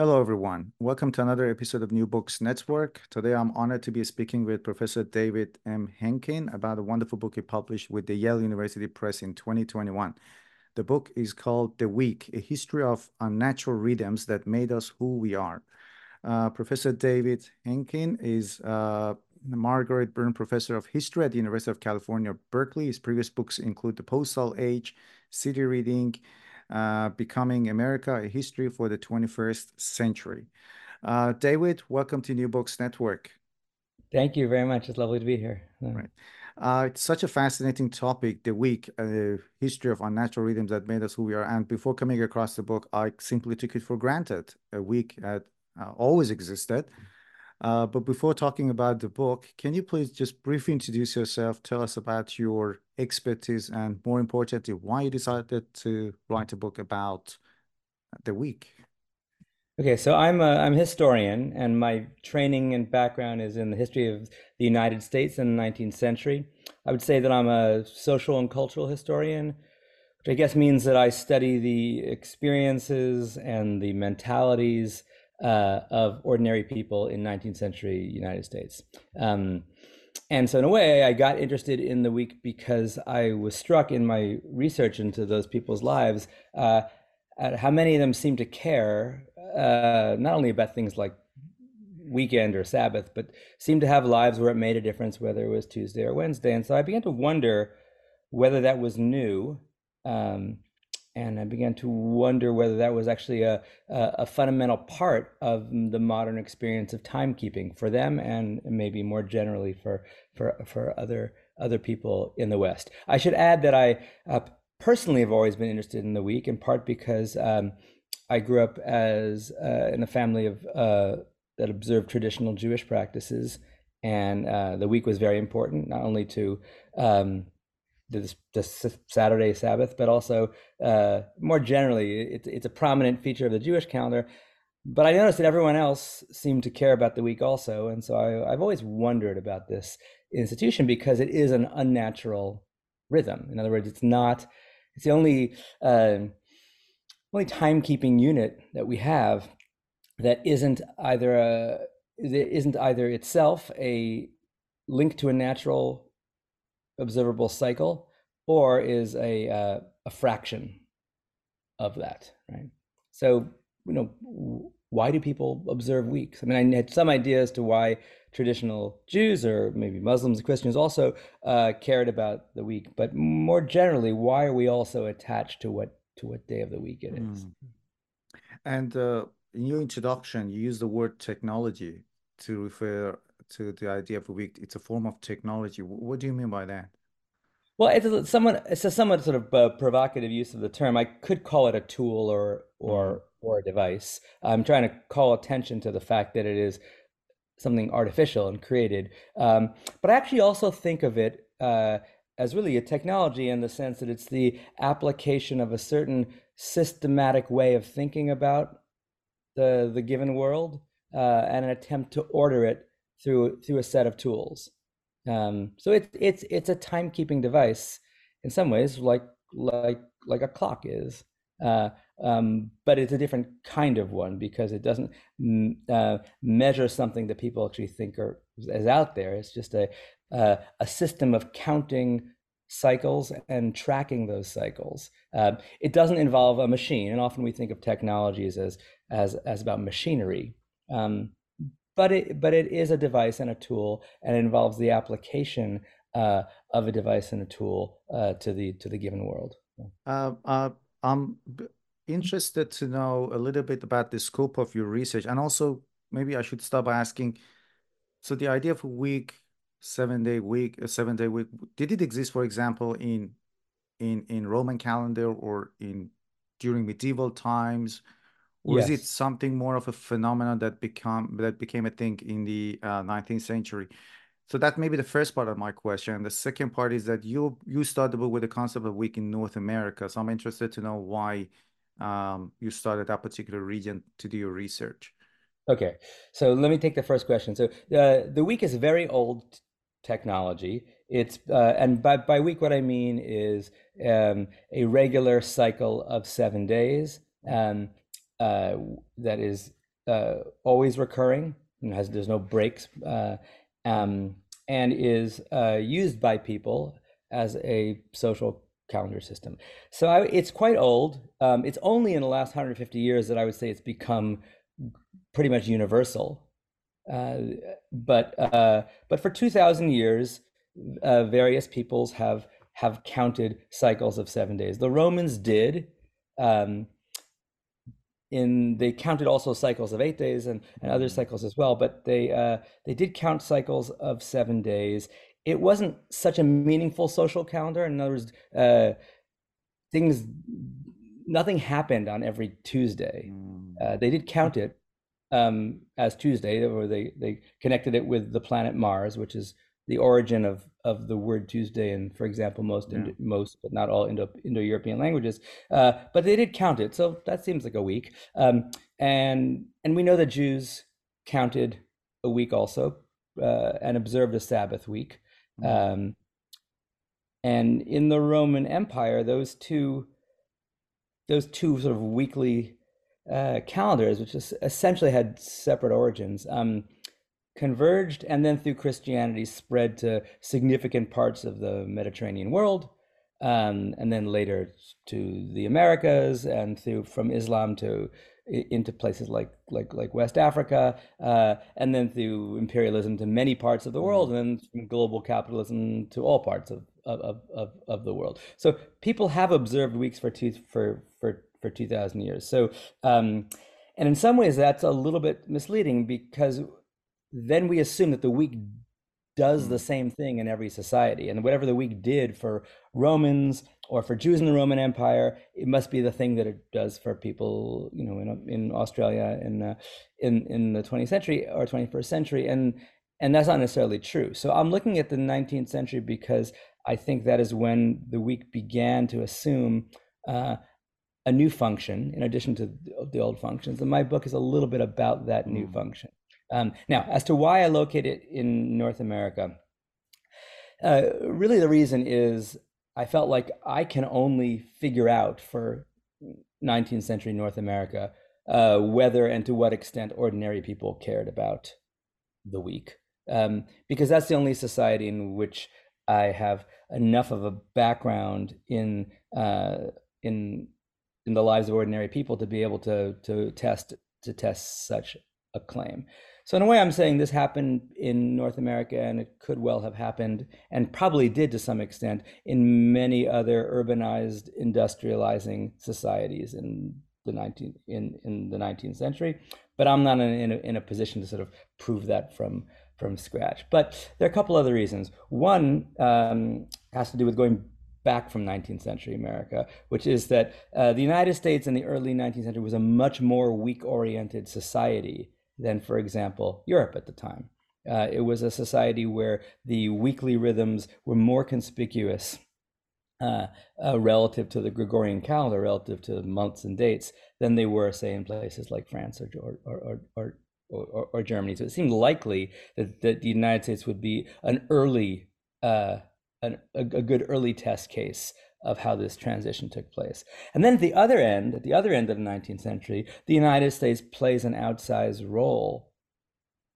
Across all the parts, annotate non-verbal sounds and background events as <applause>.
Hello, everyone. Welcome to another episode of New Books Network. Today, I'm honored to be speaking with Professor David M. Henkin about a wonderful book he published with the Yale University Press in 2021. The book is called The Week, A History of Unnatural Rhythms That Made Us Who We Are. Uh, Professor David Henkin is uh, Margaret Byrne Professor of History at the University of California, Berkeley. His previous books include The Postal Age, City Reading, uh, Becoming America, A History for the 21st Century. Uh, David, welcome to New Books Network. Thank you very much. It's lovely to be here. Right. Uh, it's such a fascinating topic, the week, uh, history of unnatural rhythms that made us who we are. And before coming across the book, I simply took it for granted. A week had uh, always existed. Uh, but before talking about the book, can you please just briefly introduce yourself? Tell us about your expertise and, more importantly, why you decided to write a book about the week. Okay, so I'm a I'm a historian, and my training and background is in the history of the United States in the 19th century. I would say that I'm a social and cultural historian, which I guess means that I study the experiences and the mentalities uh, of ordinary people in 19th century United States. Um, and so, in a way, I got interested in the week because I was struck in my research into those people's lives uh, at how many of them seem to care uh, not only about things like weekend or Sabbath, but seem to have lives where it made a difference whether it was Tuesday or Wednesday. And so I began to wonder whether that was new. Um, and I began to wonder whether that was actually a, a, fundamental part of the modern experience of timekeeping for them, and maybe more generally for for for other other people in the West. I should add that I uh, personally have always been interested in the week, in part because um, I grew up as uh, in a family of uh, that observed traditional Jewish practices, and uh, the week was very important, not only to um, the, the Saturday Sabbath, but also uh, more generally, it, it's a prominent feature of the Jewish calendar. But I noticed that everyone else seemed to care about the week also, and so I, I've always wondered about this institution because it is an unnatural rhythm. In other words, it's not. It's the only uh, only timekeeping unit that we have that isn't either a that isn't either itself a link to a natural observable cycle or is a uh, a fraction of that right? So you know why do people observe weeks? I mean i had some idea as to why traditional jews or maybe muslims and christians also uh, cared about the week but more generally why are we also attached to what to what day of the week it is? Mm. and uh, in your introduction you use the word technology to refer to the idea of a week it's a form of technology. What do you mean by that? Well it's a somewhat it's a somewhat sort of uh, provocative use of the term. I could call it a tool or or mm-hmm. or a device. I'm trying to call attention to the fact that it is something artificial and created. Um, but i actually also think of it uh, as really a technology in the sense that it's the application of a certain systematic way of thinking about the the given world uh, and an attempt to order it through through a set of tools. Um, so it's it's it's a timekeeping device in some ways, like like like a clock is. Uh, um, but it's a different kind of one because it doesn't uh, measure something that people actually think are is out there. It's just a uh, a system of counting cycles and tracking those cycles. Uh, it doesn't involve a machine, and often we think of technologies as as as about machinery. Um, but it but it is a device and a tool, and involves the application uh, of a device and a tool uh, to the to the given world. Uh, uh, I'm interested to know a little bit about the scope of your research, and also maybe I should start by asking. So the idea of a week, seven day week, a seven day week, did it exist, for example, in in in Roman calendar or in during medieval times, or Yes. is it something more of a phenomenon that become that became a thing in the uh, 19th century? So that may be the first part of my question. The second part is that you you started with the concept of week in North America. So I'm interested to know why um, you started that particular region to do your research. Okay, so let me take the first question. So uh, the week is a very old technology. It's uh, and by by week what I mean is um, a regular cycle of seven days um, uh, that is uh, always recurring and has there's no breaks uh, um, and is uh, used by people as a social calendar system. So I, it's quite old. Um, it's only in the last 150 years that I would say it's become pretty much universal. Uh, but but for 2,000 years, various peoples have have counted cycles of seven days. The Romans did. Um, in they counted also cycles of eight days and, and other cycles as well, but they uh, they did count cycles of seven days. It wasn't such a meaningful social calendar. In other words, uh, things nothing happened on every Tuesday. Uh, they did count it, um, as Tuesday, or they they connected it with the planet Mars, which is the origin of of the word Tuesday, and for example, most Yeah. Indo, most but not all Indo Indo European languages. Uh, but they did count it, so that seems like a week. Um, and and we know that Jews counted a week also uh, and observed a Sabbath week. Mm. Um, and in the Roman Empire, those two those two sort of weekly uh, calendars, which essentially had separate origins, um, converged and then through Christianity spread to significant parts of the Mediterranean world, um, and then later to the Americas and through from Islam to into places like like like West Africa, uh, and then through imperialism to many parts of the world, and then global capitalism to all parts of of, of, of of the world. So people have observed weeks for two for for for two thousand years. So um, and in some ways that's a little bit misleading because then we assume that the week does the same thing in every society and whatever the week did for romans or for jews in the roman empire it must be the thing that it does for people you know in, in australia in, uh, in in the 20th century or 21st century and and that's not necessarily true. So i'm looking at the 19th century because i think that is when the week began to assume uh, a new function in addition to the the old functions and my book is a little bit about that new Mm. function um, now, as to why I locate it in North America, uh, really the reason is I felt like I can only figure out for 19th century North America uh, whether and to what extent ordinary people cared about the week, um, because that's the only society in which I have enough of a background in uh, in in the lives of ordinary people to be able to to test to test such a claim. So in a way, I'm saying this happened in North America, and it could well have happened, and probably did to some extent, in many other urbanized, industrializing societies in the 19th in, in the 19th century. But I'm not in, a, in a position to sort of prove that from from scratch. But there are a couple other reasons. One um, has to do with going back from 19th century America, which is that uh, the United States in the early 19th century was a much more week-oriented society than, for example, Europe at the time. Uh, it was a society where the weekly rhythms were more conspicuous uh, uh, relative to the Gregorian calendar, relative to months and dates, than they were, say, in places like France or or or or, or, Germany. So it seemed likely that, that the United States would be an early, uh, an, a, a good early test case of how this transition took place. And then at the other end, at the other end of the 19th century, the United States plays an outsized role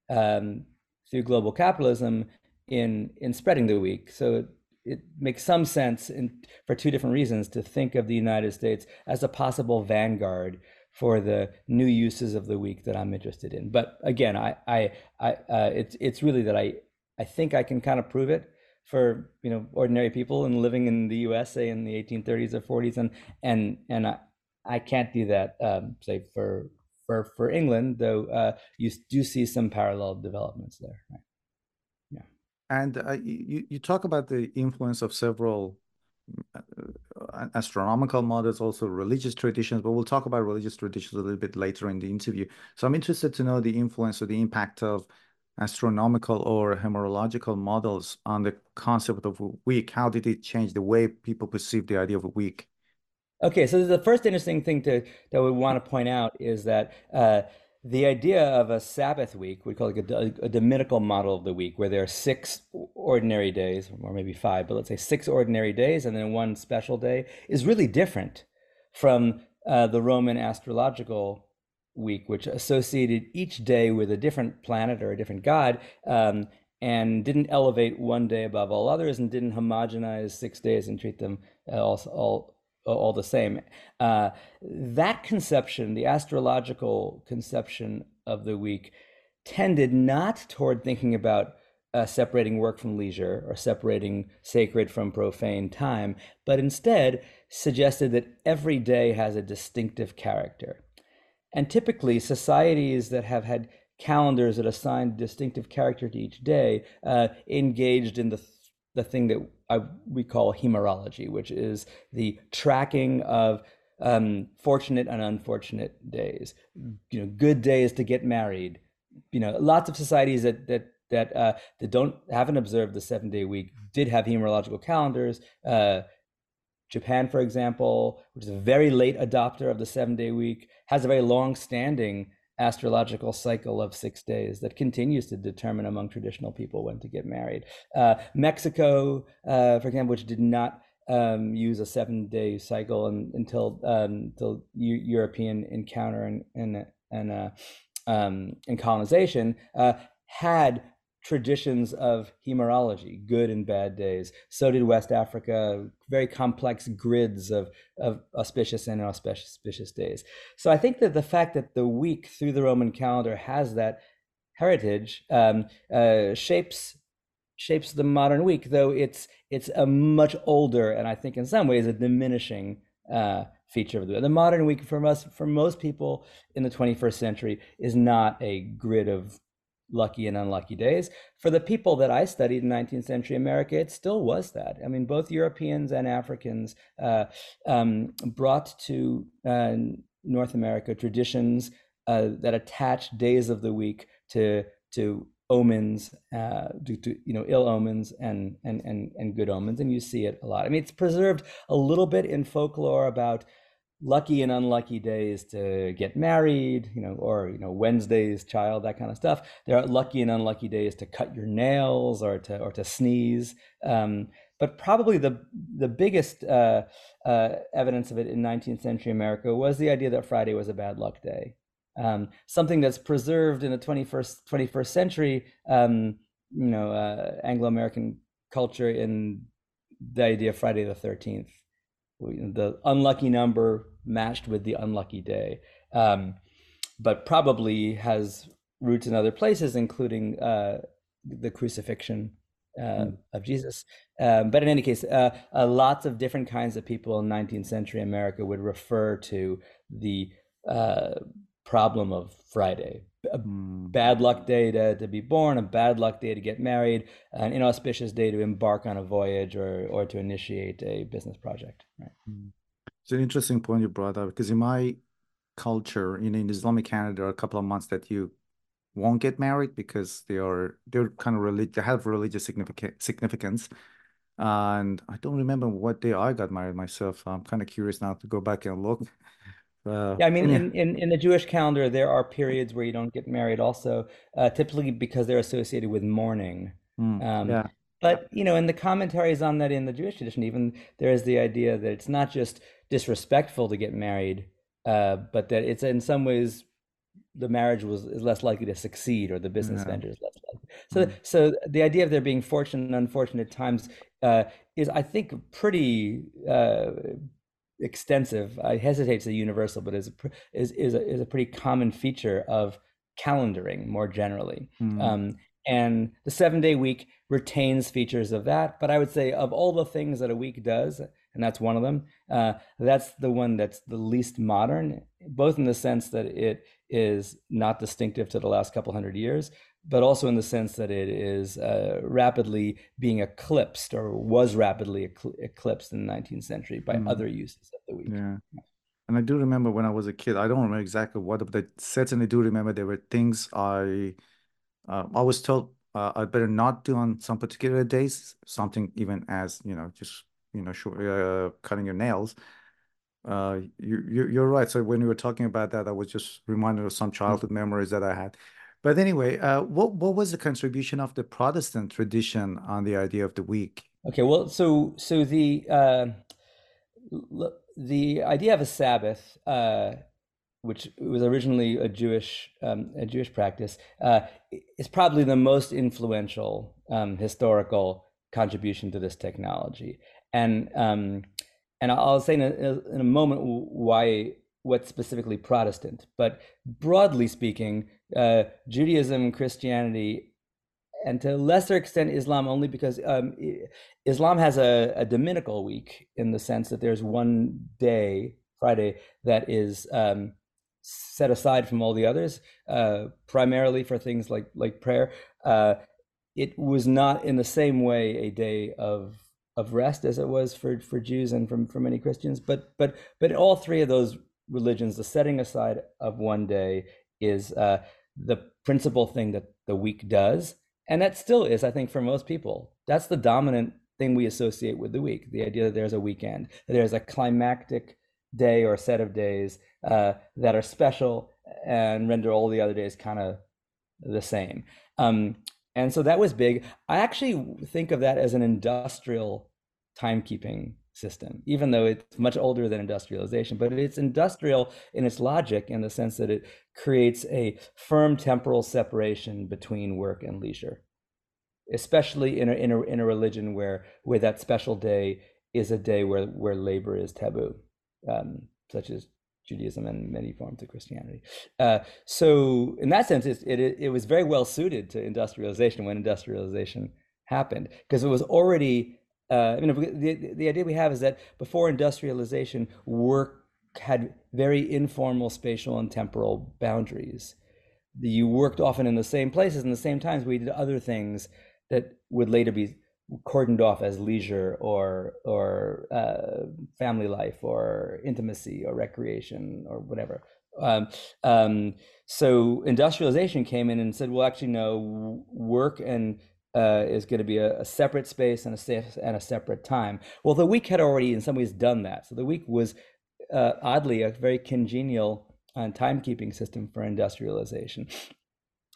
um, through global capitalism in in spreading the week. So it, it makes some sense in, for two different reasons to think of the United States as a possible vanguard for the new uses of the week that I'm interested in. But again, I I, I uh, it's it's really that I I think I can kind of prove it for you know ordinary people and living in the USA in the 1830s or 40s and and and I, I can't do that um, say for for for England though uh, you do see some parallel developments there. Right? And uh, you, you talk about the influence of several uh, astronomical models, also religious traditions, but we'll talk about religious traditions a little bit later in the interview. So I'm interested to know the influence or the impact of astronomical or numerological models on the concept of week. How did it change the way people perceive the idea of a week? Okay, so the first interesting thing to that we want to point out is that uh, the idea of a Sabbath week, we call it a, a Dominical model of the week, where there are six ordinary days, or maybe five, but let's say six ordinary days and then one special day, is really different from uh, the Roman astrological week, which associated each day with a different planet or a different god. Um, and didn't elevate one day above all others and didn't homogenize six days and treat them all, all all the same. Uh, that conception, the astrological conception of the week, tended not toward thinking about uh, separating work from leisure or separating sacred from profane time, but instead suggested that every day has a distinctive character. And typically, societies that have had calendars that assigned distinctive character to each day uh, engaged in the the thing that I, we call hemerology, which is the tracking of um, fortunate and unfortunate days. You know, good days to get married. You know, lots of societies that that that uh, that don't haven't observed the seven day week did have hemerological calendars. Uh, Japan, for example, which is a very late adopter of the seven day week, has a very long standing astrological cycle of six days that continues to determine among traditional people when to get married. Uh, Mexico, uh, for example, which did not um, use a seven day cycle and, until um, U- European encounter and and and, uh, um, and colonization, uh, had traditions of hemerology, good and bad days. So did West Africa, very complex grids of, of auspicious and inauspicious days. So I think that the fact that the week through the Roman calendar has that heritage um, uh, shapes shapes the modern week, though it's it's a much older and I think in some ways a diminishing uh, feature of the, the modern week for us for most people in the 21st century is not a grid of lucky and unlucky days. For the people that I studied in 19th century America, it still was that. I mean, both Europeans and Africans uh, um, brought to uh, North America traditions uh, that attach days of the week to to omens, uh, due to you know ill omens and and and and good omens, and you see it a lot. I mean, it's preserved a little bit in folklore about lucky and unlucky days to get married, you know, or you know Wednesday's child, that kind of stuff. There are lucky and unlucky days to cut your nails or to or to sneeze. Um, but probably the the biggest uh, uh, evidence of it in 19th century America was the idea that Friday was a bad luck day. Um, something that's preserved in the 21st 21st century, um, you know, uh, Anglo-American culture in the idea of Friday the 13th the unlucky number matched with the unlucky day, um, but probably has roots in other places, including uh, the crucifixion uh, mm. of Jesus. Um, but in any case, uh, uh, lots of different kinds of people in 19th century America would refer to the uh, problem of Friday. A mm. bad luck day to, to be born, a bad luck day to get married, an inauspicious day to embark on a voyage or, or to initiate a business project. Right. Mm. It's an interesting point you brought up because in my culture, you know, in Islamic Canada, there are a couple of months that you won't get married because they are they're kind of religious, they have religious significant significance. And I don't remember what day I got married myself. I'm kind of curious now to go back and look. Uh, yeah, I mean, in, in, in the Jewish calendar, there are periods where you don't get married also, uh, typically because they're associated with mourning. Mm, um, yeah. But, you know, in the commentaries on that in the Jewish tradition, even there is the idea that it's not just disrespectful to get married, uh, but that it's in some ways the marriage was is less likely to succeed or the business yeah. venture is less likely. So, mm. so the idea of there being fortunate and unfortunate times uh, is, I think, pretty uh, extensive. I hesitate to say universal, but is a, is is a, is a pretty common feature of calendaring more generally. Mm. Um, and the seven day week retains features of that. But I would say of all the things that a week does, and that's one of them, uh, that's the one that's the least modern, both in the sense that it is not distinctive to the last couple hundred years, but also in the sense that it is uh, rapidly being eclipsed or was rapidly eclipsed in the 19th century by mm. other uses of the week. Yeah. And I do remember when I was a kid, I don't remember exactly what, but I certainly do remember there were things I uh, I was told uh, I better not do on some particular days, something even as, you know, just, you know, uh, cutting your nails. Uh, you, you, you're right. So when you were talking about that, I was just reminded of some mm. childhood memories that I had. But anyway, uh, what what was the contribution of the Protestant tradition on the idea of the week? Okay, well, so so the uh, the idea of a Sabbath, uh, which was originally a Jewish um, a Jewish practice, uh, is probably the most influential um, historical contribution to this technology. And um, and I'll say in a, in a moment why what's specifically Protestant, but broadly speaking, uh, Judaism, Christianity, and to a lesser extent Islam, only because um, Islam has a, a, dominical week in the sense that there's one day, Friday, that is um, set aside from all the others, uh, primarily for things like like prayer. Uh, it was not in the same way a day of of rest as it was for for Jews and from for many Christians, but but but all three of those religions, the setting aside of one day is uh, the principal thing that the week does. And that still is, I think, for most people. That's the dominant thing we associate with the week the idea that there's a weekend, that there's a climactic day or set of days uh, that are special and render all the other days kind of the same. Um, and so that was big. I actually think of that as an industrial timekeeping system, even though it's much older than industrialization, but it's industrial in its logic in the sense that it creates a firm temporal separation between work and leisure, especially in a, in a, in a religion where, where that special day is a day where, where labor is taboo, um, such as Judaism and many forms of Christianity. Uh, so in that sense, it, it, it was very well suited to industrialization when industrialization happened because it was already uh, the, the idea we have is that before industrialization, work had very informal spatial and temporal boundaries. You worked often in the same places and the same times. We did other things that would later be cordoned off as leisure or or uh, family life or intimacy or recreation or whatever. Um, um, so industrialization came in and said, well, actually, no, work and uh, is going to be a, a, separate space and a, and a separate time. Well, the week had already, in some ways, done that. So the week was uh, oddly a very congenial uh, timekeeping system for industrialization.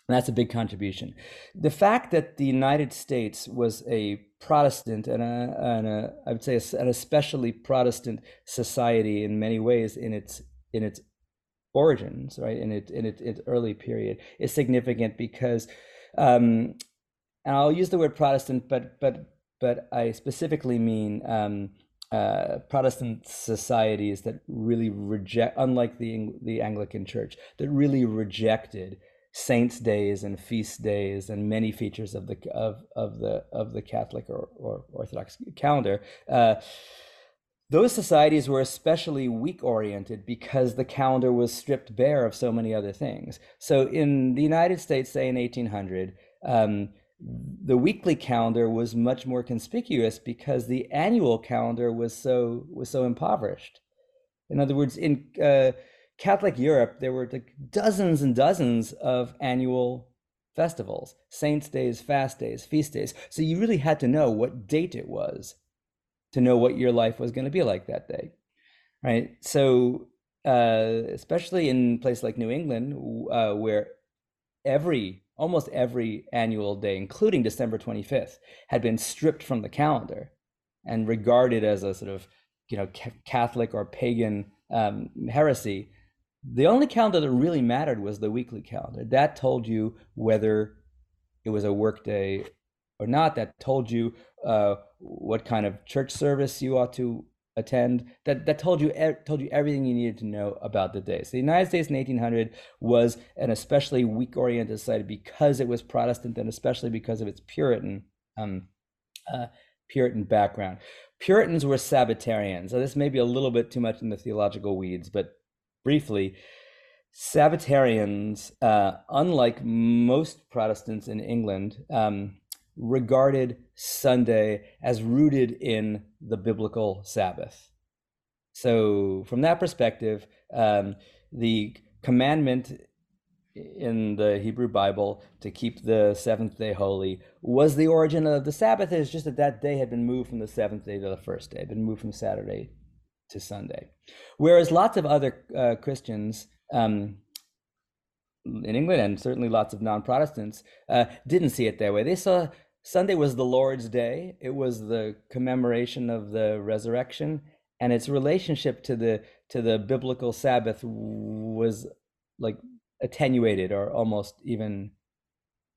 And that's a big contribution. The fact that the United States was a Protestant and a, and a I would say an especially Protestant society in many ways in its in its origins, right, in it in its, its early period, is significant because um, and I'll use the word Protestant, but but but I specifically mean um, uh, Protestant societies that really reject, unlike the the Anglican Church, that really rejected saints' days and feast days and many features of the of of the of the Catholic or, or Orthodox calendar. Uh, those societies were especially week oriented because the calendar was stripped bare of so many other things. So in the United States, say in 1800, um, the weekly calendar was much more conspicuous because the annual calendar was so was so impoverished. In other words, in uh, Catholic Europe, there were like dozens and dozens of annual festivals, saints' days, fast days, feast days. So you really had to know what date it was to know what your life was going to be like that day, right? So uh, especially in places like New England, uh, where every almost every annual day, including December 25th, had been stripped from the calendar and regarded as a sort of you know Catholic or pagan um, heresy. The only calendar that really mattered was the weekly calendar. That told you whether it was a work day or not. That told you uh, what kind of church service you ought to attend that that told you told you everything you needed to know about the day. So the United States in 1800 was an especially week oriented society because it was Protestant and especially because of its Puritan um, uh, Puritan background. Puritans were Sabbatarians. So this may be a little bit too much in the theological weeds, but briefly, Sabbatarians, uh, unlike most Protestants in England, um, regarded Sunday as rooted in the biblical Sabbath. So, from that perspective, um, the commandment in the Hebrew Bible to keep the seventh day holy was the origin of the Sabbath. It's just that that day had been moved from the seventh day to the first day, had been moved from Saturday to Sunday. Whereas lots of other uh, Christians um, in England and certainly lots of non Protestants uh, didn't see it that way. They saw Sunday was the Lord's day, it was the commemoration of the resurrection. And its relationship to the to the biblical Sabbath was like attenuated or almost even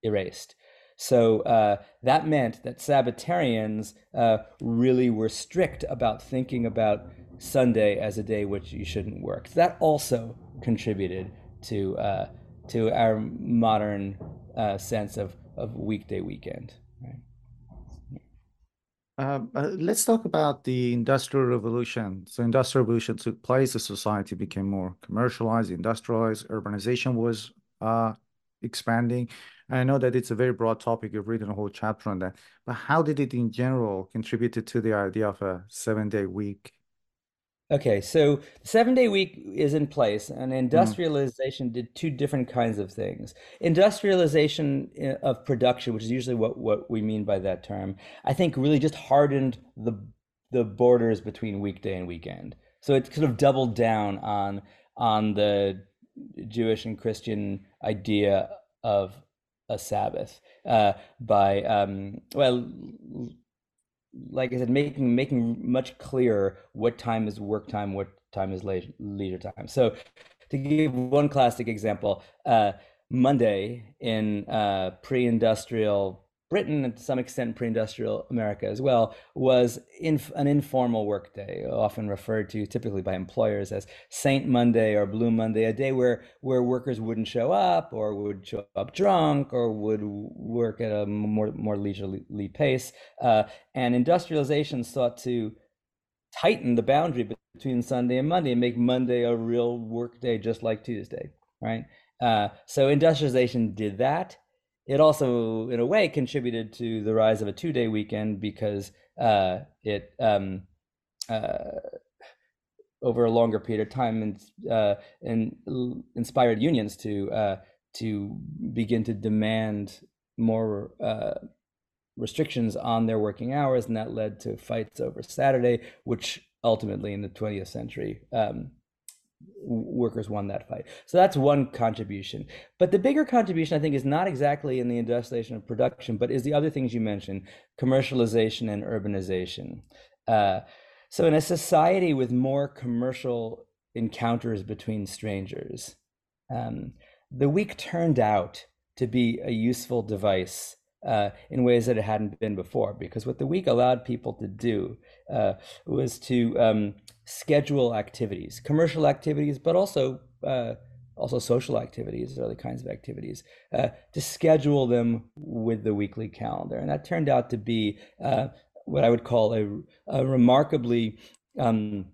erased. So uh, that meant that Sabbatarians uh, really were strict about thinking about Sunday as a day which you shouldn't work. That also contributed to uh, to our modern uh, sense of of weekday weekend. Um, uh, let's talk about the Industrial Revolution. So, Industrial Revolution took place. The society became more commercialized, industrialized. Urbanization was uh, expanding. I know that it's a very broad topic. You've written a whole chapter on that. But how did it, in general, contribute to the idea of a seven-day week? Okay, so the seven day week is in place, and mm. industrialization mm. did two different kinds of things. Industrialization eh, of production, which is usually what, what we mean by that term, I think really just hardened the the borders between weekday and weekend. So it sort of doubled down on on the Jewish and Christian idea of a Sabbath uh, by um, well like I said, making making much clearer what time is work time, what time is leisure time. So, to give one classic example, uh, Monday in uh, pre-industrial Britain and to some extent pre-industrial America as well was inf- an informal workday, often referred to typically by employers as Saint Monday or Blue Monday, a day where where workers wouldn't show up or would show up drunk or would work at a more more leisurely pace. Uh, and industrialization sought to tighten the boundary between Sunday and Monday and make Monday a real workday, just like Tuesday, right? Uh, so industrialization did that it also, in a way, contributed to the rise of a two-day weekend because uh, it um, uh, over a longer period of time and, uh, inspired unions to uh, to begin to demand more uh, restrictions on their working hours, and that led to fights over Saturday, which ultimately, in the 20th century, um, workers won that fight. So that's one contribution. But the bigger contribution, I think, is not exactly in the industrialization of production, but is the other things you mentioned commercialization and urbanization. Uh, so, in a society with more commercial encounters between strangers, um, the week turned out to be a useful device uh, in ways that it hadn't been before. Because what the week allowed people to do uh, was to um, schedule activities, commercial activities, but also uh, also social activities, other kinds of activities, uh, to schedule them with the weekly calendar, and that turned out to be uh, what I would call a, a remarkably um,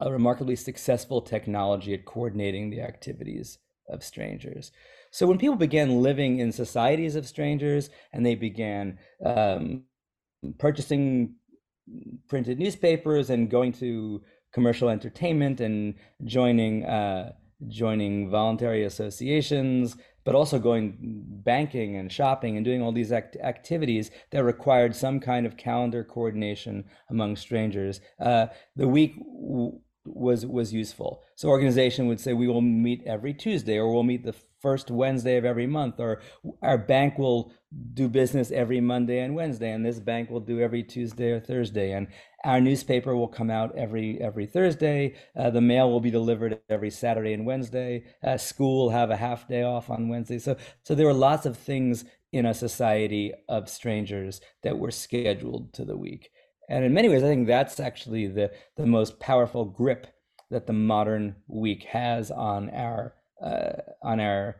a remarkably successful technology at coordinating the activities of strangers. So when people began living in societies of strangers and they began um, purchasing printed newspapers and going to commercial entertainment and joining uh, joining voluntary associations, but also going banking and shopping and doing all these act- activities that required some kind of calendar coordination among strangers. Uh, the week was was useful. So organization would say we will meet every Tuesday, or we'll meet the first Wednesday of every month, or our bank will do business every Monday and Wednesday, and this bank will do every Tuesday or Thursday, and our newspaper will come out every every Thursday. Uh, the mail will be delivered every Saturday and Wednesday. Uh, school will have a half day off on Wednesday. So so there were lots of things in a society of strangers that were scheduled to the week. And in many ways, I think that's actually the the most powerful grip that the modern week has on our uh, on our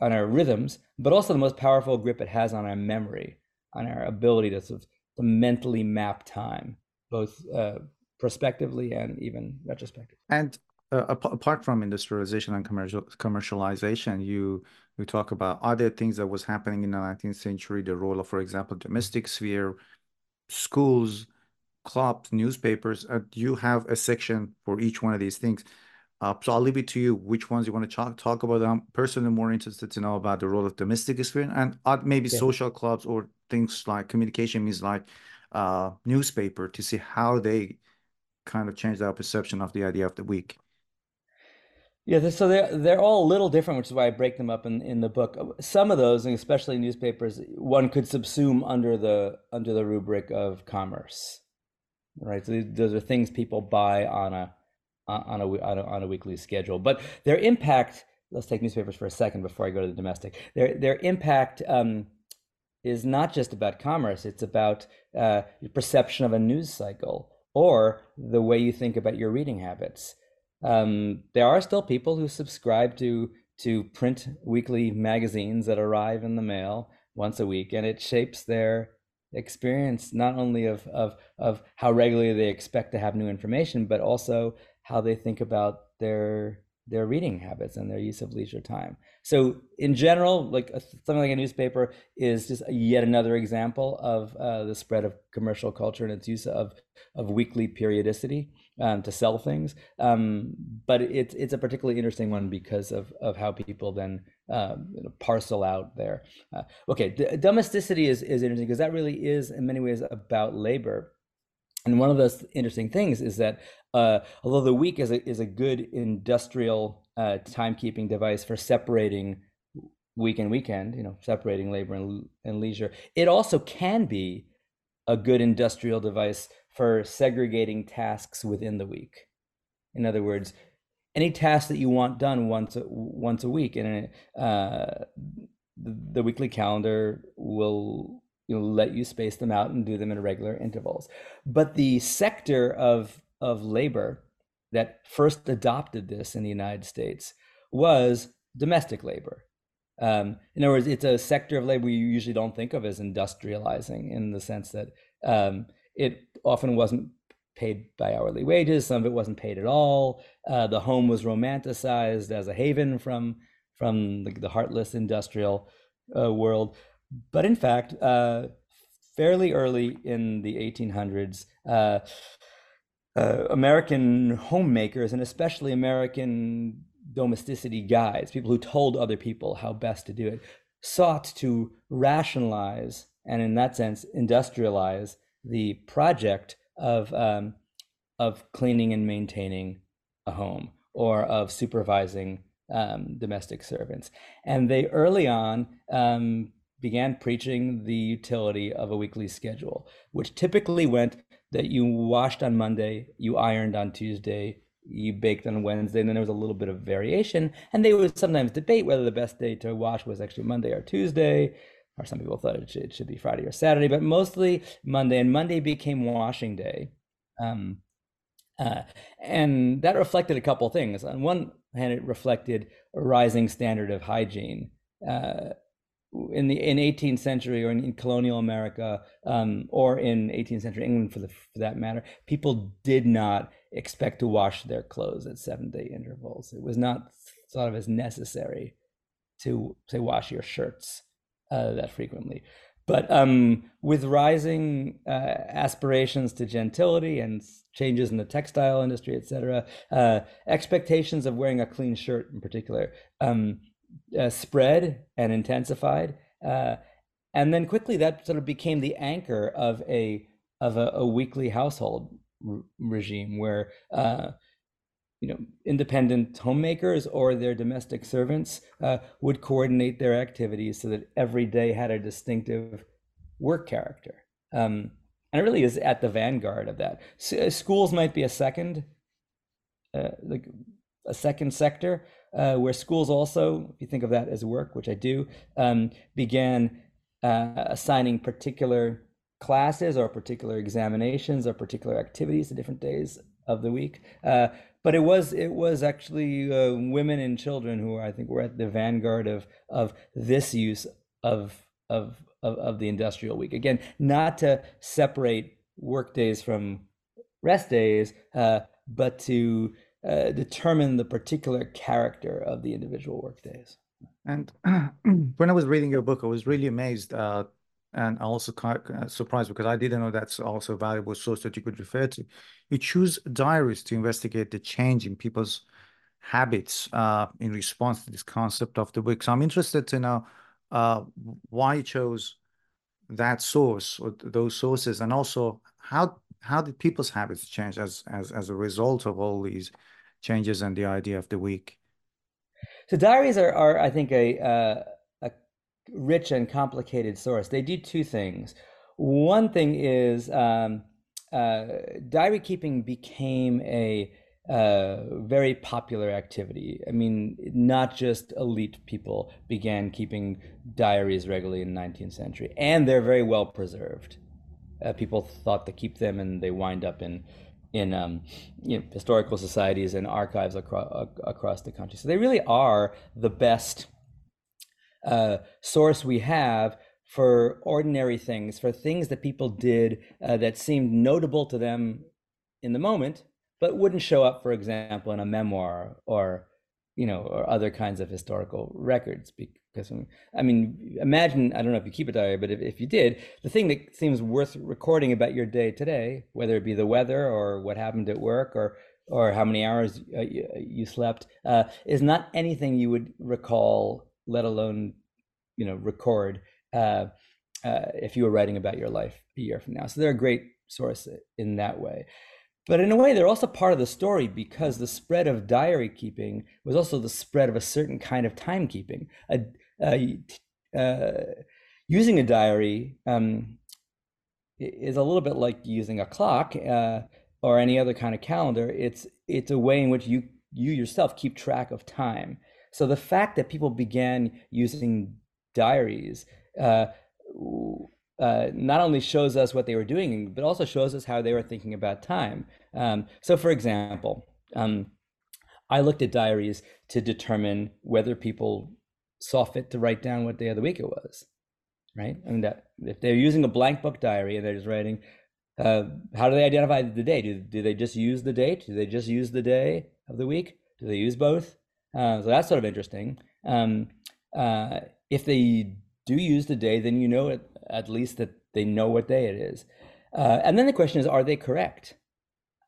on our rhythms, but also the most powerful grip it has on our memory, on our ability to sort of to mentally map time, both uh, prospectively and even retrospectively. And uh, apart from industrialization and commercial commercialization, you you talk about other things that was happening in the 19th century, the role of, for example, domestic sphere, schools, clubs, newspapers. Uh, you have a section for each one of these things. Uh, so I'll leave it to you which ones you want to talk, talk about. I'm personally more interested to know about the role of domestic experience and uh, maybe yeah. social clubs or things like communication means like uh, newspaper to see how they kind of change our perception of the idea of the week. Yeah, so they're they're all a little different, which is why I break them up in, in the book. Some of those, and especially newspapers, one could subsume under the under the rubric of commerce, right? So those are things people buy on a on a on a, on a weekly schedule. But their impact. Let's take newspapers for a second before I go to the domestic. Their their impact um, is not just about commerce. It's about uh, your perception of a news cycle or the way you think about your reading habits um, there are still people who subscribe to to print weekly magazines that arrive in the mail once a week, and it shapes their experience not only of of of how regularly they expect to have new information, but also how they think about their their reading habits and their use of leisure time. So in general, like a, something like a newspaper is just yet another example of uh, the spread of commercial culture and its use of of weekly periodicity um, to sell things. Um, but it's it's a particularly interesting one because of of how people then uh, parcel out there. Uh, okay, D- domesticity is is interesting because that really is in many ways about labor. And one of those interesting things is that uh, although the week is a, is a good industrial uh, timekeeping device for separating week and weekend, you know, separating labor and, and leisure, it also can be a good industrial device for segregating tasks within the week. In other words, any task that you want done once a, once a week, and uh, the, the, weekly calendar will you know, let you space them out and do them in regular intervals. But the sector of of labor that first adopted this in the United States was domestic labor. Um, in other words, it's a sector of labor you usually don't think of as industrializing in the sense that um, it often wasn't paid by hourly wages. Some of it wasn't paid at all. Uh, the home was romanticized as a haven from from the, the heartless industrial uh, world. But in fact, uh, fairly early in the 1800s, uh, uh, American homemakers and especially American domesticity guides, people who told other people how best to do it, sought to rationalize and, in that sense, industrialize the project of um, of cleaning and maintaining a home or of supervising um, domestic servants. And they early on um, began preaching the utility of a weekly schedule, which typically went that you washed on Monday, you ironed on Tuesday, you baked on Wednesday, and then there was a little bit of variation. And they would sometimes debate whether the best day to wash was actually Monday or Tuesday or some people thought it should, it should be Friday or Saturday, but mostly Monday. And Monday became washing day. Um, uh, and that reflected a couple things. On one hand, it reflected a rising standard of hygiene. Uh, in the in 18th century or in, in colonial America um, or in 18th century England for the for that matter, people did not expect to wash their clothes at seven day intervals. It was not thought of as necessary to say wash your shirts uh, that frequently. But um, with rising uh, aspirations to gentility and changes in the textile industry, et cetera, uh, expectations of wearing a clean shirt in particular um, uh, spread and intensified. Uh, and then quickly that sort of became the anchor of a of a, a weekly household regime where uh, you know, independent homemakers or their domestic servants uh, would coordinate their activities so that every day had a distinctive work character. Um, and it really is at the vanguard of that. S- schools might be a second, uh, like a second sector, uh, where schools also, if you think of that as work, which I do, um, began uh, assigning particular classes or particular examinations or particular activities to different days of the week. Uh, but it was it was actually uh, women and children who I think were at the vanguard of of this use of of of, of the industrial week. Again, not to separate work days from rest days, uh, but to uh, determine the particular character of the individual workdays. And <clears throat> when I was reading your book, I was really amazed uh, and also uh, surprised because I didn't know that's also a valuable source that you could refer to. You choose diaries to investigate the change in people's habits uh, in response to this concept of the week. So I'm interested to know uh, why you chose that source or those sources, and also how how did people's habits change as as as a result of all these changes and the idea of the week? So diaries are, are I think, a, uh, a rich and complicated source. They do two things. One thing is um, uh, diary keeping became a uh, very popular activity. I mean, not just elite people began keeping diaries regularly in the 19th century, and they're very well preserved. Uh, people thought to keep them, and they wind up in in um, you know, historical societies and archives across across the country. So they really are the best uh, source we have for ordinary things, for things that people did uh, that seemed notable to them in the moment, but wouldn't show up, for example, in a memoir or you know or other kinds of historical records because i mean imagine i don't know if you keep a diary but if, if you did the thing that seems worth recording about your day today whether it be the weather or what happened at work or or how many hours uh, you, you, slept uh, is not anything you would recall let alone you know record uh, uh if you were writing about your life a year from now. So they're a great source in that way but in a way, they're also part of the story because the spread of diary keeping was also the spread of a certain kind of timekeeping. uh, using a diary um, is a little bit like using a clock uh, or any other kind of calendar. It's it's a way in which you you yourself keep track of time. So the fact that people began using diaries uh, uh, not only shows us what they were doing, but also shows us how they were thinking about time. Um, so, for example, um, I looked at diaries to determine whether people saw fit to write down what day of the week it was, right? I mean, that if they're using a blank book diary and they're just writing, uh, how do they identify the day? Do, do they just use the date? Do they just use the day of the week? Do they use both? Uh, so that's sort of interesting. Um, uh, if they do use the day, then you know it, at least that they know what day it is. Uh, and then the question is, are they correct?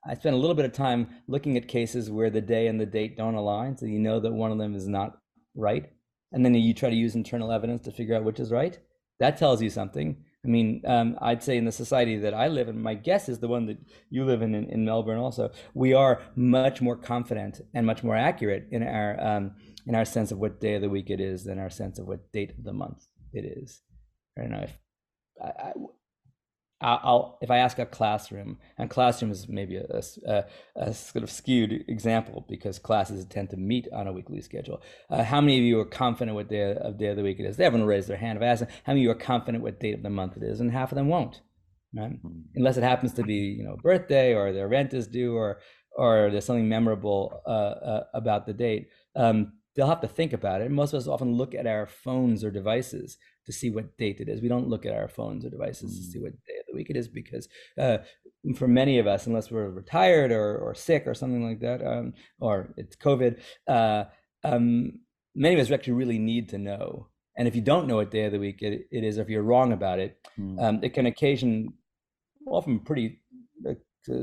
I spent a little bit of time looking at cases where the day and the date don't align, so you know that one of them is not right, and then you try to use internal evidence to figure out which is right. That tells you something. I mean, um, I'd say in the society that I live in, my guess is the one that you live in, in, in Melbourne also. We are much more confident and much more accurate in our um, in our sense of what day of the week it is than our sense of what date of the month it is. I don't know if I, I'll if I ask a classroom, and classroom is maybe a, a, a, sort of skewed example because classes tend to meet on a weekly schedule. Uh, how many of you are confident what day of day of the week it is? They haven't raised their hand. If I ask them, how many of you are confident what date of the month it is, and half of them won't, right? Mm-hmm. Unless it happens to be you know birthday or their rent is due or or there's something memorable uh, uh, about the date. Um, they'll have to think about it. Most of us often look at our phones or devices to see what date it is. We don't look at our phones or devices mm. to see what day of the week it is because uh, for many of us, unless we're retired or, or sick or something like that, um, or it's COVID, uh, um, many of us actually really need to know. And if you don't know what day of the week it, it is, or if you're wrong about it, mm. um, it can occasion often pretty uh,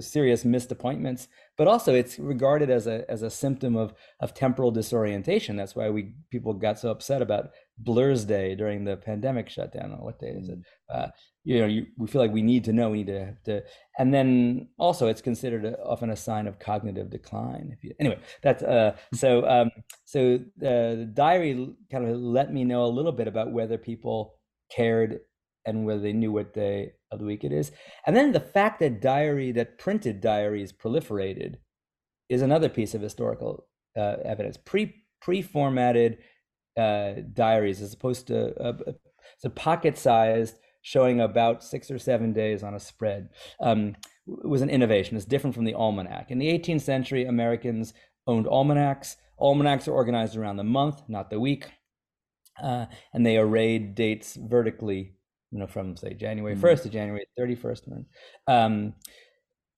serious missed appointments, but also it's regarded as a as a symptom of of temporal disorientation. That's why we people got so upset about Blursday during the pandemic shutdown. Or What day is it? Mm. Uh, you know, you, we feel like we need to know. We need to, to and then also it's considered a, often a sign of cognitive decline. If you, anyway, that's uh, so um, so the diary kind of let me know a little bit about whether people cared and whether they knew what day of the week it is. And then the fact that diary, that printed diaries proliferated is another piece of historical uh, evidence. Pre pre-formatted uh, diaries as opposed to uh, so pocket sized showing about six or seven days on a spread um, was an innovation. It's different from the almanac. In the 18th century, Americans owned almanacs. Almanacs are organized around the month, not the week, uh, and they arrayed dates vertically you know, from say January 1st mm. to January 31st. Um,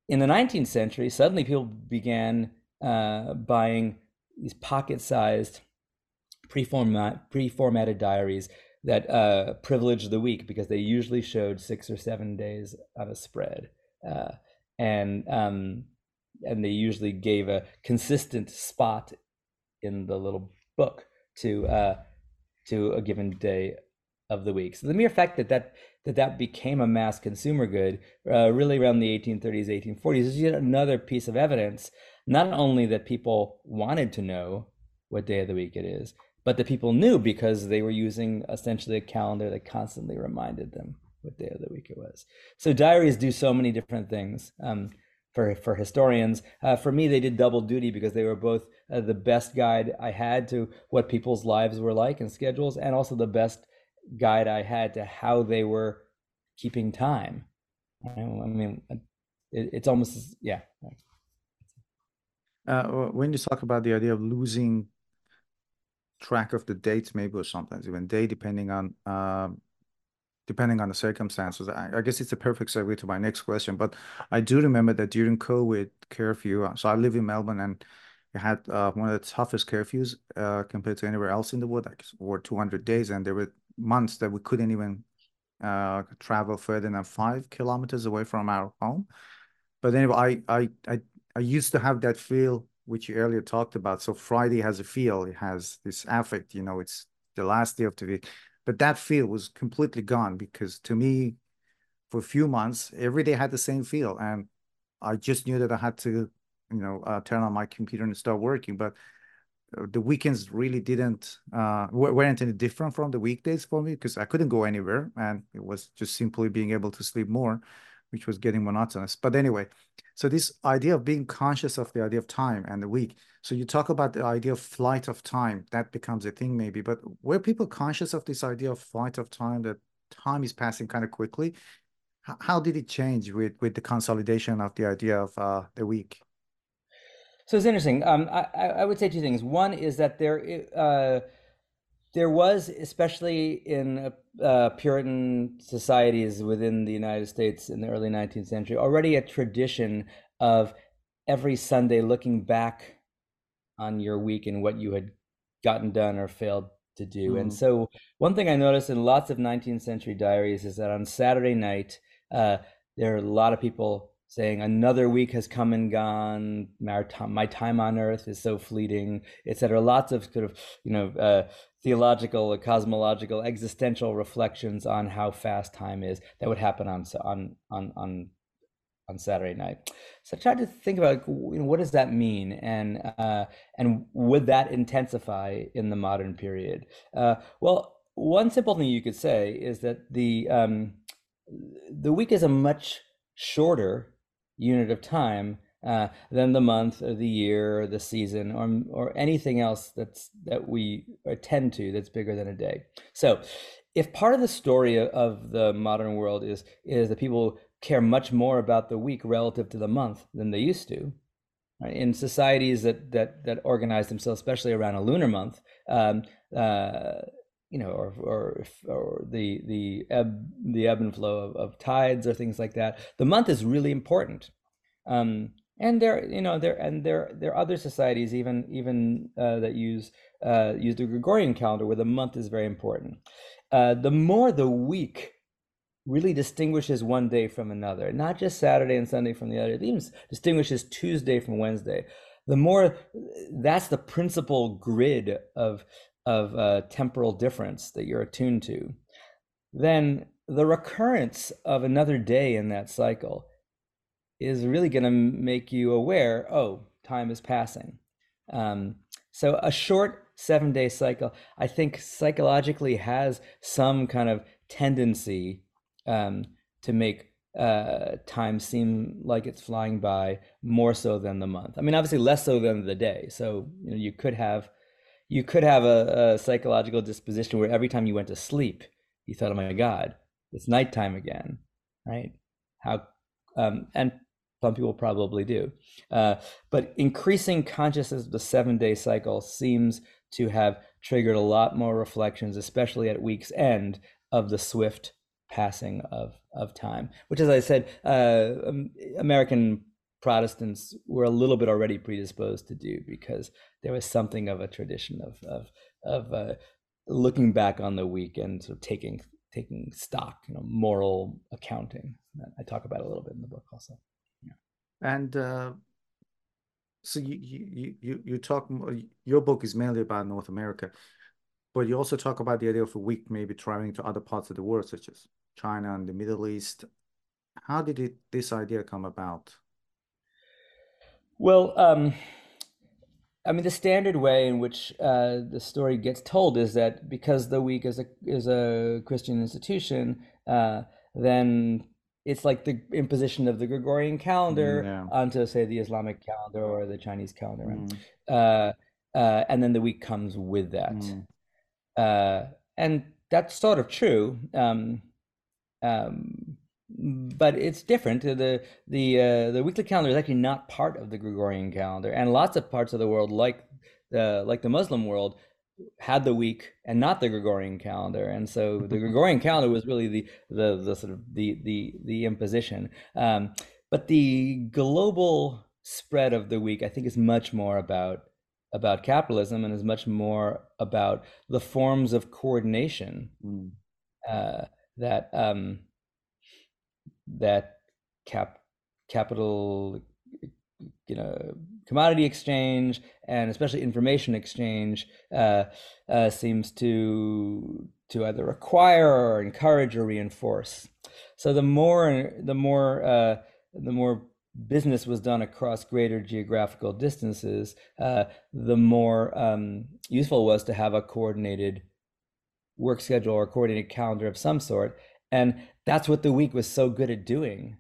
in the 19th century, suddenly people began uh, buying these pocket-sized pre-format pre-formatted diaries that uh, privileged the week because they usually showed six or seven days on a spread, uh, and um, and they usually gave a consistent spot in the little book to uh, to a given day of the week. So the mere fact that that that, that became a mass consumer good uh, really around the 1830s, 1840s is yet another piece of evidence, not only that people wanted to know what day of the week it is, but the people knew because they were using essentially a calendar that constantly reminded them what day of the week it was. So diaries do so many different things. Um, for, for historians. Uh, for me, they did double duty because they were both uh, the best guide I had to what people's lives were like and schedules, and also the best guide I had to how they were keeping time. I mean, it, it's almost yeah. Uh, when you talk about the idea of losing track of the dates, maybe or sometimes even day, depending on um, depending on the circumstances. I, I, guess it's a perfect segue to my next question. But I do remember that during COVID curfew, uh, so I live in Melbourne and it had uh, one of the toughest curfews uh, compared to anywhere else in the world, like over 200 days, and there were months that we couldn't even uh, travel further than five kilometers away from our home. But anyway, I I I, I used to have that feel which you earlier talked about. So Friday has a feel, it has this affect, you know, it's the last day of the week. But that feel was completely gone because to me, for a few months, every day had the same feel. And I just knew that I had to, you know, uh, turn on my computer and start working. But uh, the weekends really didn't uh, weren't any different from the weekdays for me because I couldn't go anywhere and it was just simply being able to sleep more, which was getting monotonous. But anyway, so this idea of being conscious of the idea of time and the week. So you talk about the idea of flight of time, that becomes a thing maybe, but were people conscious of this idea of flight of time, that time is passing kind of quickly? How did it change with, with the consolidation of the idea of uh, the week? So it's interesting. Um, I, I would say two things. One is that there, uh, there was, especially in uh, Puritan societies within the United States in the early 19th century, already a tradition of every Sunday looking back on your week and what you had gotten done or failed to do. Mm. And so, one thing I noticed in lots of 19th century diaries is that on Saturday night, uh, there are a lot of people saying another week has come and gone my time on earth is so fleeting etc lots of sort of you know uh, theological cosmological existential reflections on how fast time is that would happen on on on on on Saturday night. So I tried to think about you know, what does that mean, and uh, and would that intensify in the modern period? Uh, well, one simple thing you could say is that the um, the week is a much shorter unit of time uh, than the month or the year or the season or or anything else that's that we attend to that's bigger than a day. So, if part of the story of the modern world is is that people care much more about the week relative to the month than they used to, right? in societies that that that organize themselves, especially around a lunar month, um, uh, you know, or or or the the ebb the ebb and flow of, of tides or things like that. The month is really important. Um, and there, you know, there and there there are other societies even even uh, that use uh, use the Gregorian calendar where the month is very important. Uh, the more the week really distinguishes one day from another, not just Saturday and Sunday from the other. It even distinguishes Tuesday from Wednesday. The more that's the principal grid of of uh, temporal difference that you're attuned to, then the recurrence of another day in that cycle is really going to make you aware oh time is passing. Um, so a short seven day cycle i think psychologically has some kind of tendency um, to make uh, time seem like it's flying by more so than the month. I mean obviously less so than the day. So you know you could have you could have a, a psychological disposition where every time you went to sleep you thought oh my god it's nighttime again right how um, and some people probably do. Uh, but increasing consciousness of the seven day cycle seems to have triggered a lot more reflections, especially at week's end, of the swift passing of, of time, which, as I said, uh, American Protestants were a little bit already predisposed to do because there was something of a tradition of of of uh, looking back on the week and sort of taking taking stock, you know, moral accounting. I talk about a little bit in the book also. Yeah. And uh, so you you you you talk. Your book is mainly about North America, but you also talk about the idea of a week maybe traveling to other parts of the world, such as China and the Middle East. How did it, this idea come about? Well, um, I mean, the standard way in which uh, the story gets told is that because the week is a is a Christian institution, uh, then it's like the imposition of the Gregorian calendar mm, yeah. onto, say, the Islamic calendar or the Chinese calendar, mm. uh, uh, and then the week comes with that, mm. Uh, and that's sort of true. Um, um, but it's different. The the uh, the weekly calendar is actually not part of the Gregorian calendar, and lots of parts of the world, like the like the Muslim world, had the week and not the Gregorian calendar, and so the. <laughs> Gregorian calendar was really the the the sort of the the the imposition. Um, but the global spread of the week, I think, is much more about about capitalism and is much more about the forms of coordination mm. uh, that um, that cap capital you know commodity exchange and especially information exchange uh, uh, seems to to either require or encourage or reinforce. So the more the more uh, the more business was done across greater geographical distances uh, the more um, useful it was to have a coordinated work schedule or coordinated calendar of some sort and that's what the week was so good at doing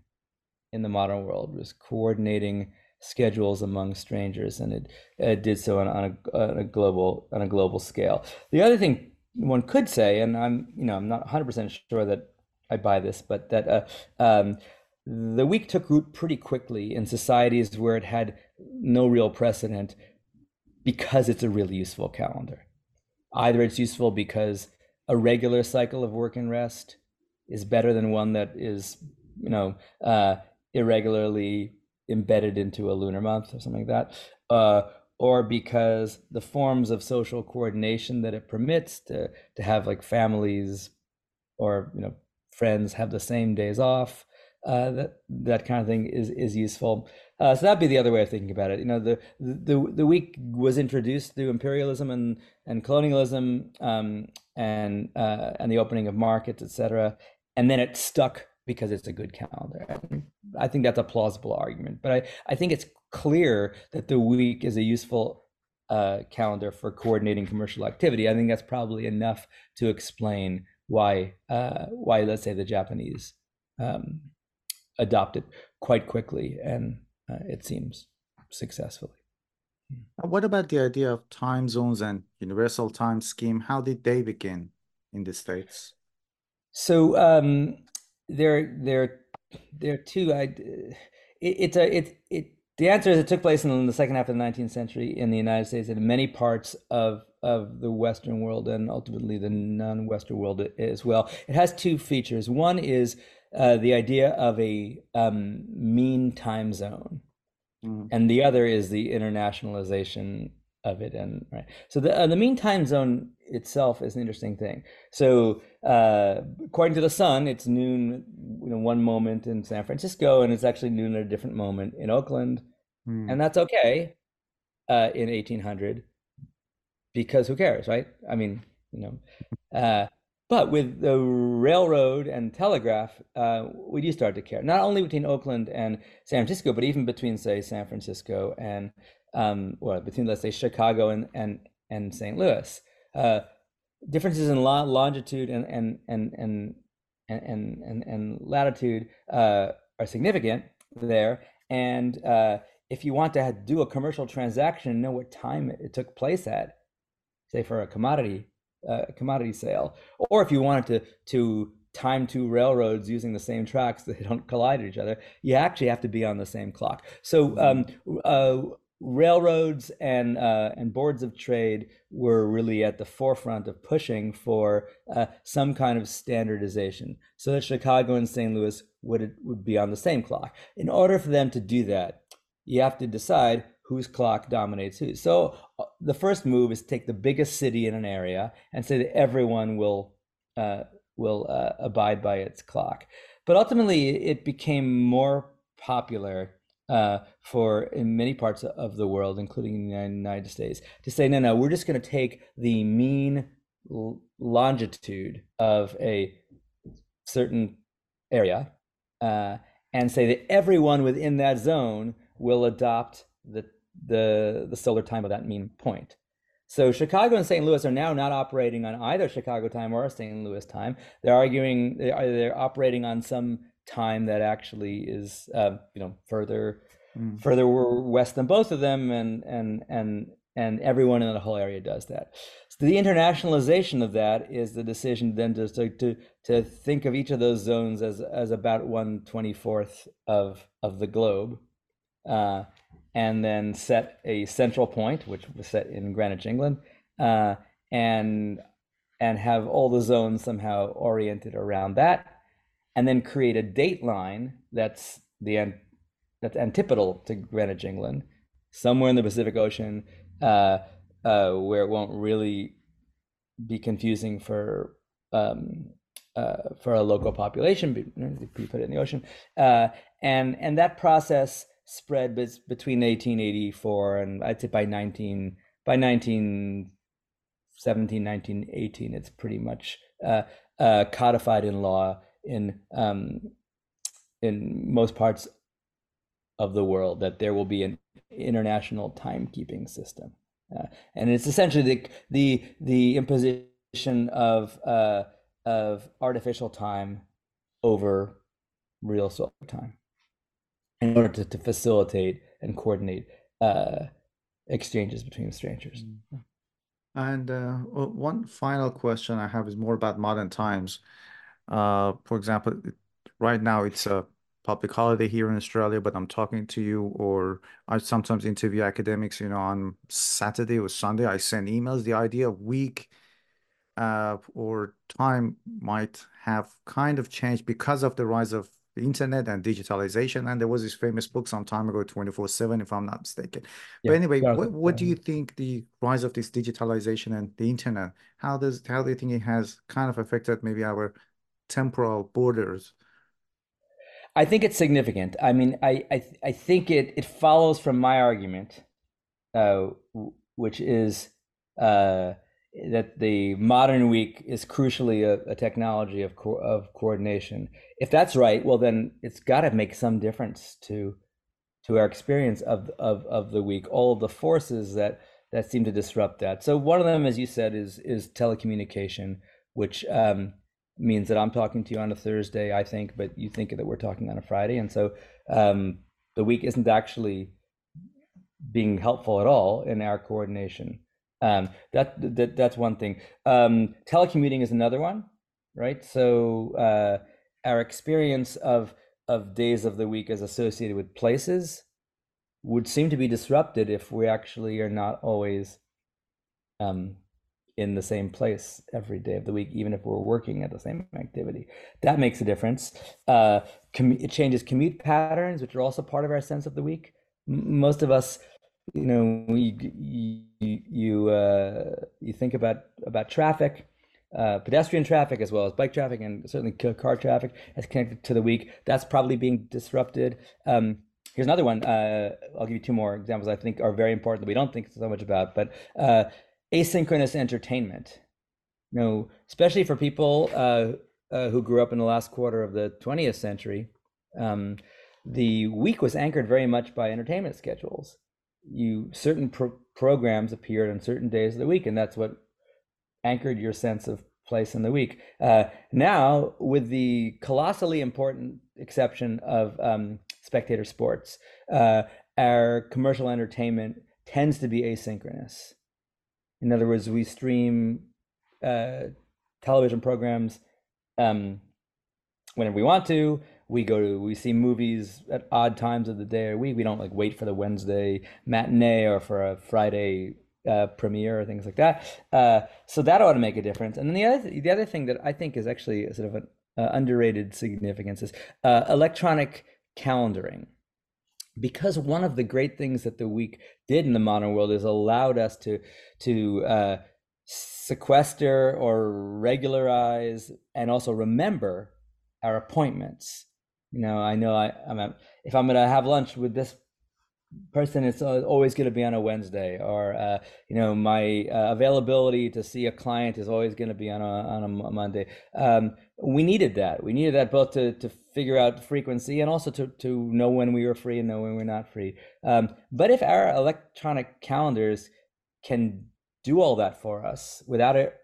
in the modern world was coordinating schedules among strangers and it, it did so on, on, a, on, a, global on a global scale. The other thing one could say and i'm you know i'm not 100% sure that i buy this but that uh, um, the week took root pretty quickly in societies where it had no real precedent because it's a really useful calendar. Either it's useful because a regular cycle of work and rest is better than one that is you know uh, irregularly embedded into a lunar month or something like that uh, or because the forms of social coordination that it permits to to have like families or you know friends have the same days off uh, that that kind of thing is is useful. Uh, so that'd be the other way of thinking about it. You know, the the the week was introduced through imperialism and and colonialism um, and uh, and the opening of markets, etc and then it stuck because it's a good calendar. I think that's a plausible argument, but I, I think it's clear that the week is a useful uh, calendar for coordinating commercial activity. I think that's probably enough to explain why uh, why let's say the Japanese um, adopted quite quickly and uh, it seems successfully. What about the idea of time zones and universal time scheme? How did they begin in the states? So um, there, there, there are two. I, it, it's a it it. The answer is it took place in the second half of the 19th century in the United States and in many parts of of the Western world and ultimately the non-Western world as well. It has two features. One is uh, the idea of a um, mean time zone, mm. and the other is the internationalization of it and right so the uh, the mean time zone itself is an interesting thing so uh, according to the sun it's noon you know one moment in san francisco and it's actually noon at a different moment in oakland hmm. and that's okay uh, in 1800 because who cares right i mean you know uh, but with the railroad and telegraph, uh, we do start to care. Not only between Oakland and San Francisco, but even between, say, San Francisco and um, well, between let's say Chicago and and and St. Louis. Uh, differences in lo- longitude and and and and and and, and latitude uh, are significant there. And uh, if you want to do a commercial transaction, know what time it took place at, say for a commodity uh, commodity sale, or if you wanted to to time two railroads using the same tracks <laughs> that don't collide with each other, you actually have to be on the same clock. So um, uh, railroads and uh, and boards of trade were really at the forefront of pushing for uh, some kind of standardization, so that Chicago and St. Louis would would be on the same clock. In order for them to do that, you have to decide whose clock dominates. So uh, the first move is take the biggest city in an area and say that everyone will uh, will uh, abide by its clock. But ultimately, it became more popular uh, for in many parts of the world, including the United States, to say, no, no, we're just going to take the mean longitude of a certain area uh, and say that everyone within that zone will adopt the the the solar time of that mean point. So Chicago and St. Louis are now not operating on either Chicago time or St. Louis time. They're arguing they're, they're operating on some time that actually is uh, you know further mm. further west than both of them, and and and and everyone in the whole area does that. So the internationalization of that is the decision then to to to think of each of those zones as as about one twenty fourth of of the globe. Uh, and then set a central point, which was set in Greenwich, England, uh, and and have all the zones somehow oriented around that, and then create a date line that's the that's antipodal to Greenwich, England, somewhere in the Pacific Ocean, uh, uh, where it won't really be confusing for um, uh, for a local population. Be put it in the ocean, uh, and and that process spread between 1884 and I'd say by 19 by 1917 1918 it's pretty much uh, uh, codified in law in um, in most parts of the world that there will be an international timekeeping system uh, and it's essentially the the the imposition of uh, of artificial time over real solar time in order to, to facilitate and coordinate uh, exchanges between strangers. Mm-hmm. And uh, one final question I have is more about modern times. Uh, for example, right now it's a public holiday here in Australia, but I'm talking to you, or I sometimes interview academics, you know, on Saturday or Sunday. I send emails. The idea of week uh, or time might have kind of changed because of the rise of the internet and digitalization. And there was this famous book some time ago, 24 7, if I'm not mistaken. Yeah, but anyway, what, what do you think the rise of this digitalization and the internet, how does, how do you think it has kind of affected maybe our temporal borders? I think it's significant. I mean, I, I, I think it, it follows from my argument, uh, which is, uh, that the modern week is crucially a, a technology of co- of coordination. If that's right, well then it's got to make some difference to to our experience of of of the week. All of the forces that that seem to disrupt that. So one of them, as you said, is is telecommunication, which um, means that I'm talking to you on a Thursday, I think, but you think that we're talking on a Friday, and so um, the week isn't actually being helpful at all in our coordination. Um, that, that that's one thing. Um, telecommuting is another one, right? So uh, our experience of of days of the week as associated with places would seem to be disrupted if we actually are not always um, in the same place every day of the week, even if we're working at the same activity. That makes a difference. Uh, it changes commute patterns, which are also part of our sense of the week. M- most of us you know we, you you, uh, you think about about traffic uh, pedestrian traffic as well as bike traffic and certainly car traffic as connected to the week that's probably being disrupted um, here's another one uh, i'll give you two more examples i think are very important that we don't think so much about but uh, asynchronous entertainment you know especially for people uh, uh, who grew up in the last quarter of the 20th century um, the week was anchored very much by entertainment schedules you certain pro- programs appeared on certain days of the week, and that's what anchored your sense of place in the week. Uh, now, with the colossally important exception of um, spectator sports, uh, our commercial entertainment tends to be asynchronous. In other words, we stream uh, television programs um, whenever we want to we go to we see movies at odd times of the day or week. We don't like wait for the Wednesday matinee or for a Friday uh, premiere or things like that. Uh, so that ought to make a difference. And then the other th- the other thing that I think is actually sort of an uh, underrated significance is uh, electronic calendaring. Because one of the great things that the week did in the modern world is allowed us to to uh, sequester or regularize and also remember our appointments. You know, I know I, I'm if I'm going to have lunch with this person it's always going to be on a wednesday or uh, you know my uh, availability to see a client is always going to be on a, on a monday. Um, we needed that. We needed that both to, to figure out frequency and also to, to know when we were free and know when we're not free. Um, but if our electronic calendars can do all that for us without it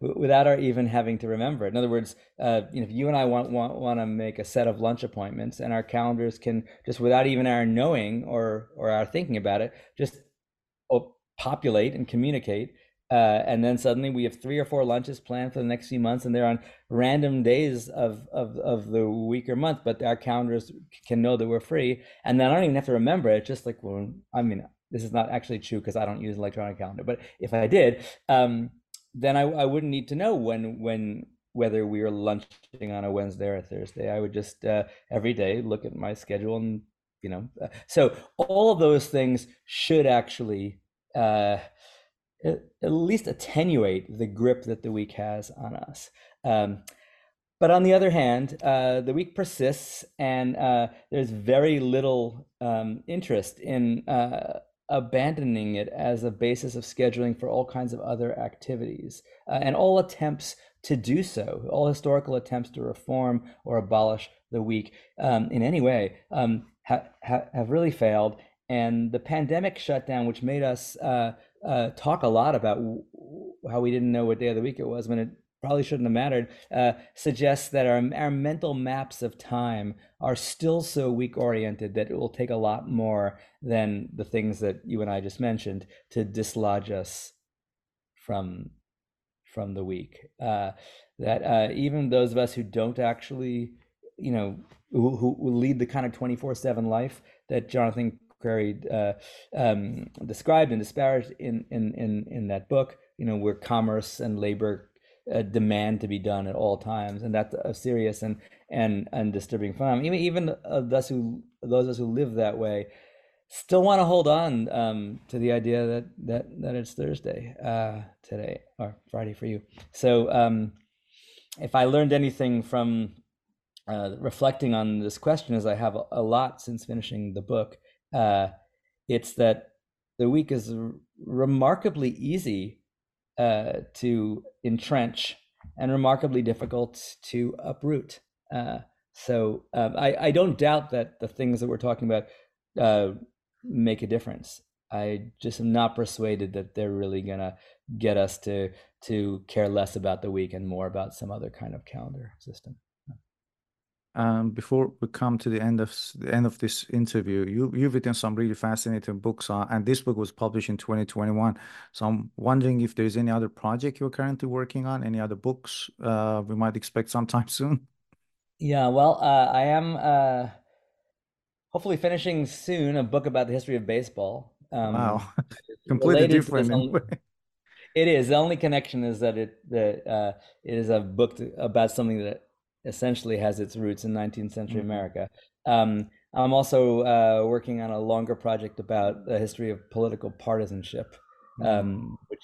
without our even having to remember it. In other words, uh, you know, if you and I want, want want to make a set of lunch appointments, and our calendars can just without even our knowing or or our thinking about it, just populate and communicate. Uh, and then suddenly we have three or four lunches planned for the next few months, and they're on random days of, of, of the week or month, but our calendars can know that we're free. And then I don't even have to remember it. Just like, well, I mean, this is not actually true because I don't use an electronic calendar, but if I did, um, then I, I wouldn't need to know when when whether we were lunching on a Wednesday or a Thursday. I would just uh, every day look at my schedule and you know. Uh, so all of those things should actually uh, at, least attenuate the grip that the week has on us. Um, but on the other hand, uh, the week persists, and uh, there's very little um, interest in uh, abandoning it as a basis of scheduling for all kinds of other activities. Uh, and all attempts to do so, all historical attempts to reform or abolish the week um, in any way, um, ha- ha- have really failed. And the pandemic shutdown, which made us uh, uh, talk a lot about w- how we didn't know what day of the week it was when it probably shouldn't have mattered, uh, suggests that our, our mental maps of time are still so week oriented that it will take a lot more than the things that you and I just mentioned to dislodge us from from the week. Uh, that uh, even those of us who don't actually, you know, who, who lead the kind of 24 7 life that Jonathan Crary uh, um, described and disparaged in, in, in, in that book, you know, where commerce and labor a demand to be done at all times, and that's a serious and and and disturbing phenomenon. Even even those who those of us who live that way still want to hold on um, to the idea that that that it's Thursday uh, today or Friday for you. So um, if I learned anything from uh, reflecting on this question, as I have a, a lot since finishing the book, uh, it's that the week is remarkably easy uh, to entrench and remarkably difficult to uproot. Uh, so um, I, I, don't doubt that the things that we're talking about uh, make a difference. I just am not persuaded that they're really gonna get us to to care less about the week and more about some other kind of calendar system um, before we come to the end of the end of this interview, you you've written some really fascinating books, uh, and this book was published in 2021. So I'm wondering if there's any other project you're currently working on, any other books uh, we might expect sometime <laughs> soon. Yeah, well, uh, I am uh, hopefully finishing soon a book about the history of baseball. Um, wow, <laughs> <laughs> completely different. Only, it is. The only connection is that it that uh, it is a book to, about something that essentially has its roots in 19th century mm-hmm. America. Um, I'm also uh, working on a longer project about the history of political partisanship, mm-hmm. um, which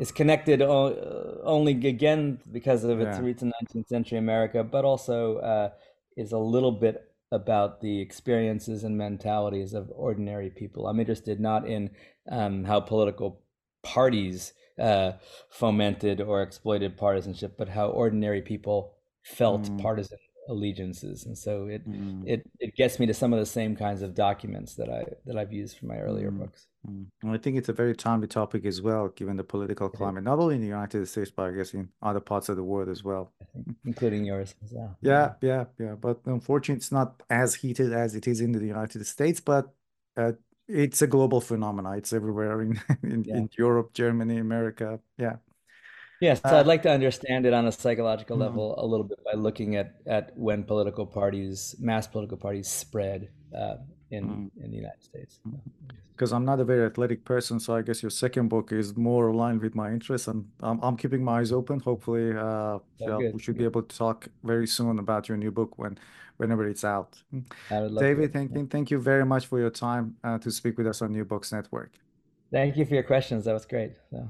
is connected o- only again because of its yeah. roots in 19th century America, but also uh, is a little bit about the experiences and mentalities of ordinary people. I'm interested not in um, how political parties uh, fomented or exploited partisanship, but how ordinary people felt mm. partisan allegiances and so it mm. it it gets me to some of the same kinds of documents that i that i've used for my earlier mm. books mm. i think it's a very timely topic as well given the political climate not only in the united states but i guess in other parts of the world as well including yours as well yeah yeah yeah but unfortunately it's not as heated as it is in the united states but uh, it's a global phenomenon it's everywhere in <laughs> in, yeah. in europe germany america yeah Yes, so uh, I'd like to understand it on a psychological mm-hmm. level a little bit by looking at at when political parties, mass political parties, spread. Uh, in mm. in the United States. Because I'm not a very athletic person, so I guess your second book is more aligned with my interests, and I'm, I'm keeping my eyes open. Hopefully, uh, yeah, we should be able to talk very soon about your new book when whenever it's out. David, thank, yeah. thank you very much for your time uh, to speak with us on New Books Network. Thank you for your questions. That was great. So.